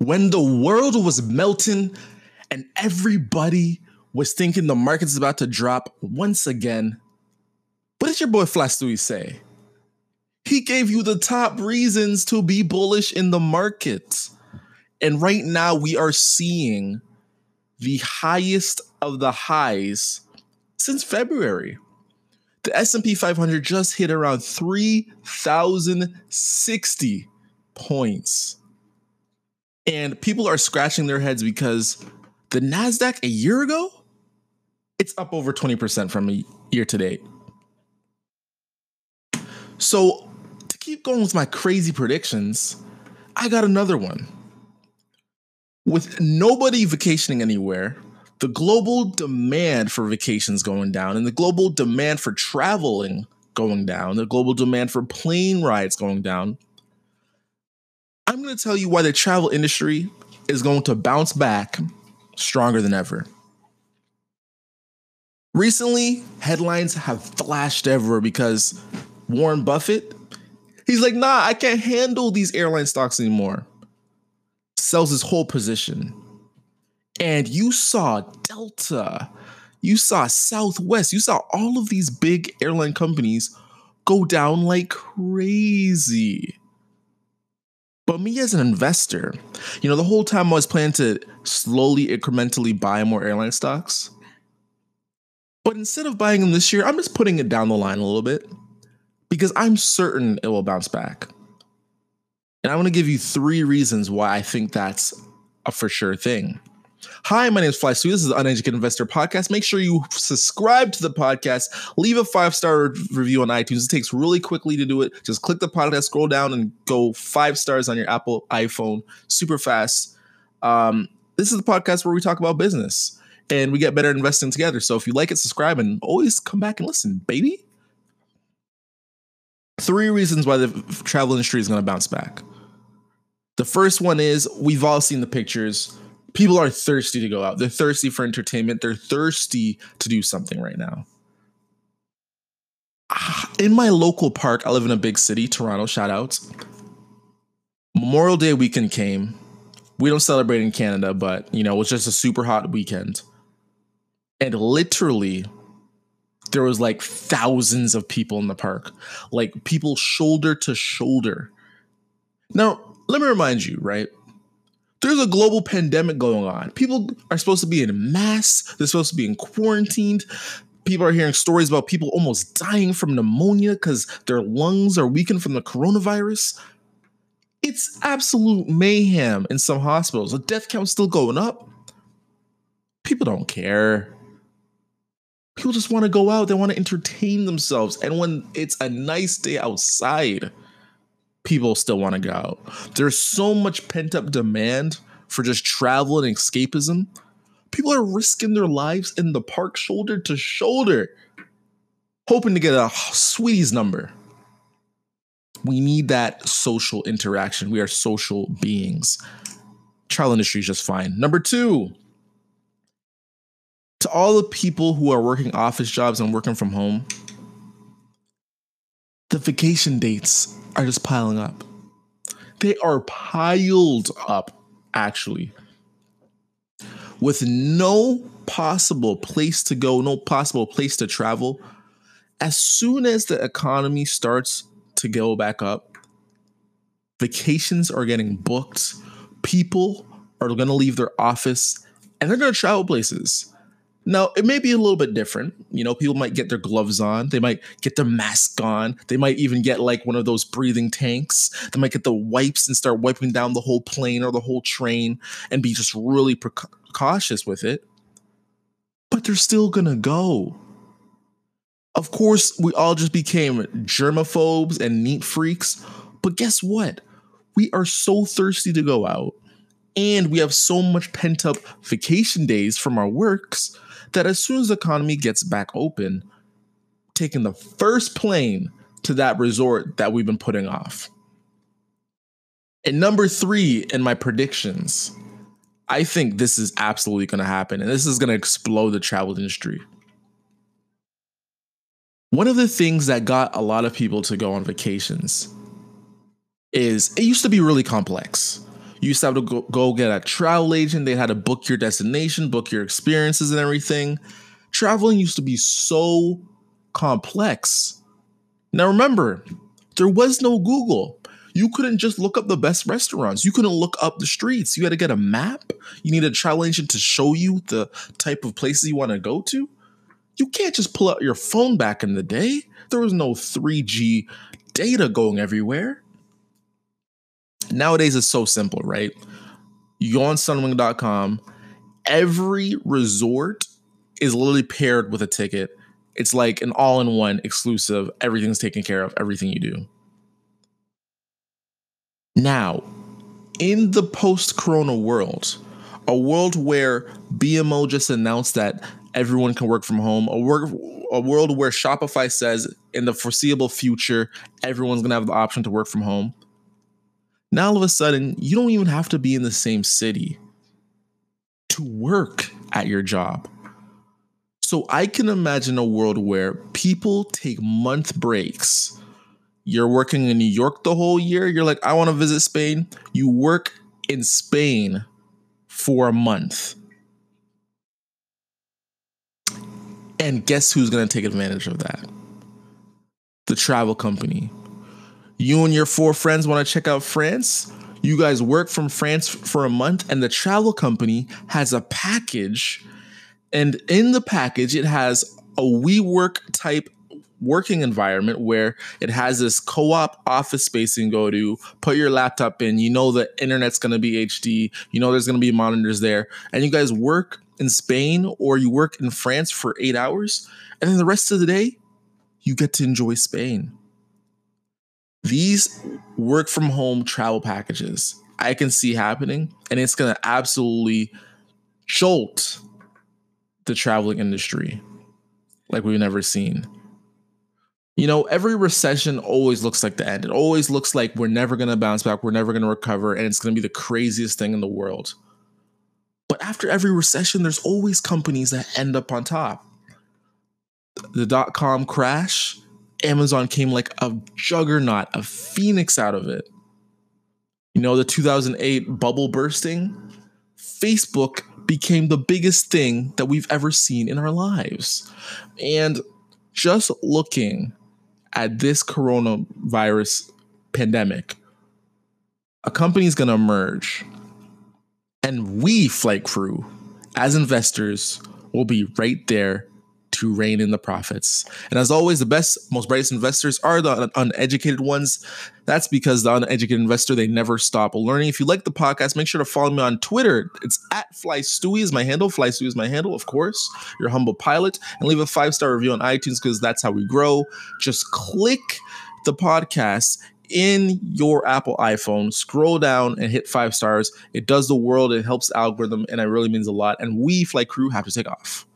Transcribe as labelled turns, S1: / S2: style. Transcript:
S1: when the world was melting and everybody was thinking the market's about to drop once again, what did your boy Flash Stewie say? He gave you the top reasons to be bullish in the market. And right now we are seeing the highest of the highs since February. The S&P 500 just hit around 3060 points. And people are scratching their heads because the Nasdaq a year ago it's up over 20% from a year to date. So, to keep going with my crazy predictions, I got another one. With nobody vacationing anywhere, the global demand for vacations going down and the global demand for traveling going down, the global demand for plane rides going down, I'm going to tell you why the travel industry is going to bounce back stronger than ever. Recently, headlines have flashed everywhere because Warren Buffett, he's like, nah, I can't handle these airline stocks anymore. Sells his whole position. And you saw Delta, you saw Southwest, you saw all of these big airline companies go down like crazy. But me as an investor, you know, the whole time I was planning to slowly, incrementally buy more airline stocks. But instead of buying them this year, I'm just putting it down the line a little bit because I'm certain it will bounce back. And I want to give you three reasons why I think that's a for sure thing. Hi, my name is Fly Stewie. This is the Uneducated Investor Podcast. Make sure you subscribe to the podcast. Leave a five star review on iTunes. It takes really quickly to do it. Just click the podcast, scroll down, and go five stars on your Apple iPhone. Super fast. Um, this is the podcast where we talk about business and we get better investing together. So if you like it, subscribe and always come back and listen, baby. Three reasons why the travel industry is going to bounce back. The first one is we've all seen the pictures. People are thirsty to go out. They're thirsty for entertainment. They're thirsty to do something right now. Ah, in my local park, I live in a big city, Toronto, shout outs. Memorial Day weekend came. We don't celebrate in Canada, but you know, it was just a super hot weekend and literally there was like thousands of people in the park like people shoulder to shoulder now let me remind you right there's a global pandemic going on. People are supposed to be in mass they're supposed to be in quarantined. People are hearing stories about people almost dying from pneumonia because their lungs are weakened from the coronavirus. It's absolute mayhem in some hospitals. The death count's still going up. People don't care. People just want to go out, they want to entertain themselves. And when it's a nice day outside, people still want to go out. There's so much pent up demand for just travel and escapism. People are risking their lives in the park shoulder to shoulder, hoping to get a sweeties number. We need that social interaction. We are social beings. Travel industry is just fine. Number two, to all the people who are working office jobs and working from home, the vacation dates are just piling up. They are piled up, actually, with no possible place to go, no possible place to travel. As soon as the economy starts to go back up, vacations are getting booked. People are going to leave their office and they're going to travel places. Now, it may be a little bit different. You know, people might get their gloves on, they might get their mask on, they might even get like one of those breathing tanks. They might get the wipes and start wiping down the whole plane or the whole train and be just really precautious with it. But they're still gonna go. Of course, we all just became germaphobes and neat freaks, but guess what? We are so thirsty to go out, and we have so much pent up vacation days from our works that as soon as the economy gets back open, taking the first plane to that resort that we've been putting off. And number three in my predictions, I think this is absolutely going to happen, and this is going to explode the travel industry. One of the things that got a lot of people to go on vacations is it used to be really complex. You used to have to go, go get a travel agent. They had to book your destination, book your experiences and everything. Traveling used to be so complex. Now remember, there was no Google. You couldn't just look up the best restaurants. You couldn't look up the streets. You had to get a map. You need a travel agent to show you the type of places you want to go to. You can't just pull out your phone back in the day. There was no 3G data going everywhere. Nowadays, it's so simple, right? You go on sunwing.com, every resort is literally paired with a ticket. It's like an all in one exclusive. Everything's taken care of, everything you do. Now, in the post corona world, a world where BMO just announced that everyone can work from home, a, work, a world where Shopify says in the foreseeable future, everyone's going to have the option to work from home. Now, all of a sudden, you don't even have to be in the same city to work at your job. So I can imagine a world where people take month breaks. You're working in New York the whole year. You're like, I want to visit Spain. You work in Spain for a month. And guess who's going to take advantage of that? The travel company. You and your four friends want to check out France? You guys work from France for a month, and the travel company has a package and in the package, it has a WeWork type working environment where it has this co-op office space you can go to, put your laptop in, you know the internet's gonna be HD, you know there's gonna be monitors there, and you guys work in Spain or you work in France for eight hours, and then the rest of the day, you get to enjoy Spain. These work from home travel packages I can see happening, and it's gonna absolutely jolt the traveling industry like we've never seen. You know, every recession always looks like the end. It always looks like we're never going to bounce back, we're never going to recover, and it's going to be the craziest thing in the world. But after every recession, there's always companies that end up on top. The dot com crash, Amazon came like a juggernaut, a phoenix out of it. You know, the 2008 bubble bursting, Facebook became the biggest thing that we've ever seen in our lives. And just looking at this coronavirus pandemic, a company is going to emerge. And we, Flight Crew, as investors, will be right there to rein in the profits. And as always, the best, most brightest investors are the uneducated ones. That's because the uneducated investor, they never stop learning. If you like the podcast, make sure to follow me on Twitter. It's at Fly Stewie is my handle. Fly Stewie is my handle, of course. Your humble pilot. And leave a five-star review on iTunes because that's how we grow. Just click the podcast in your Apple iPhone, scroll down and hit five stars. It does the world, it helps algorithm, and it really means a lot. And we, Flight Crew, have to take off.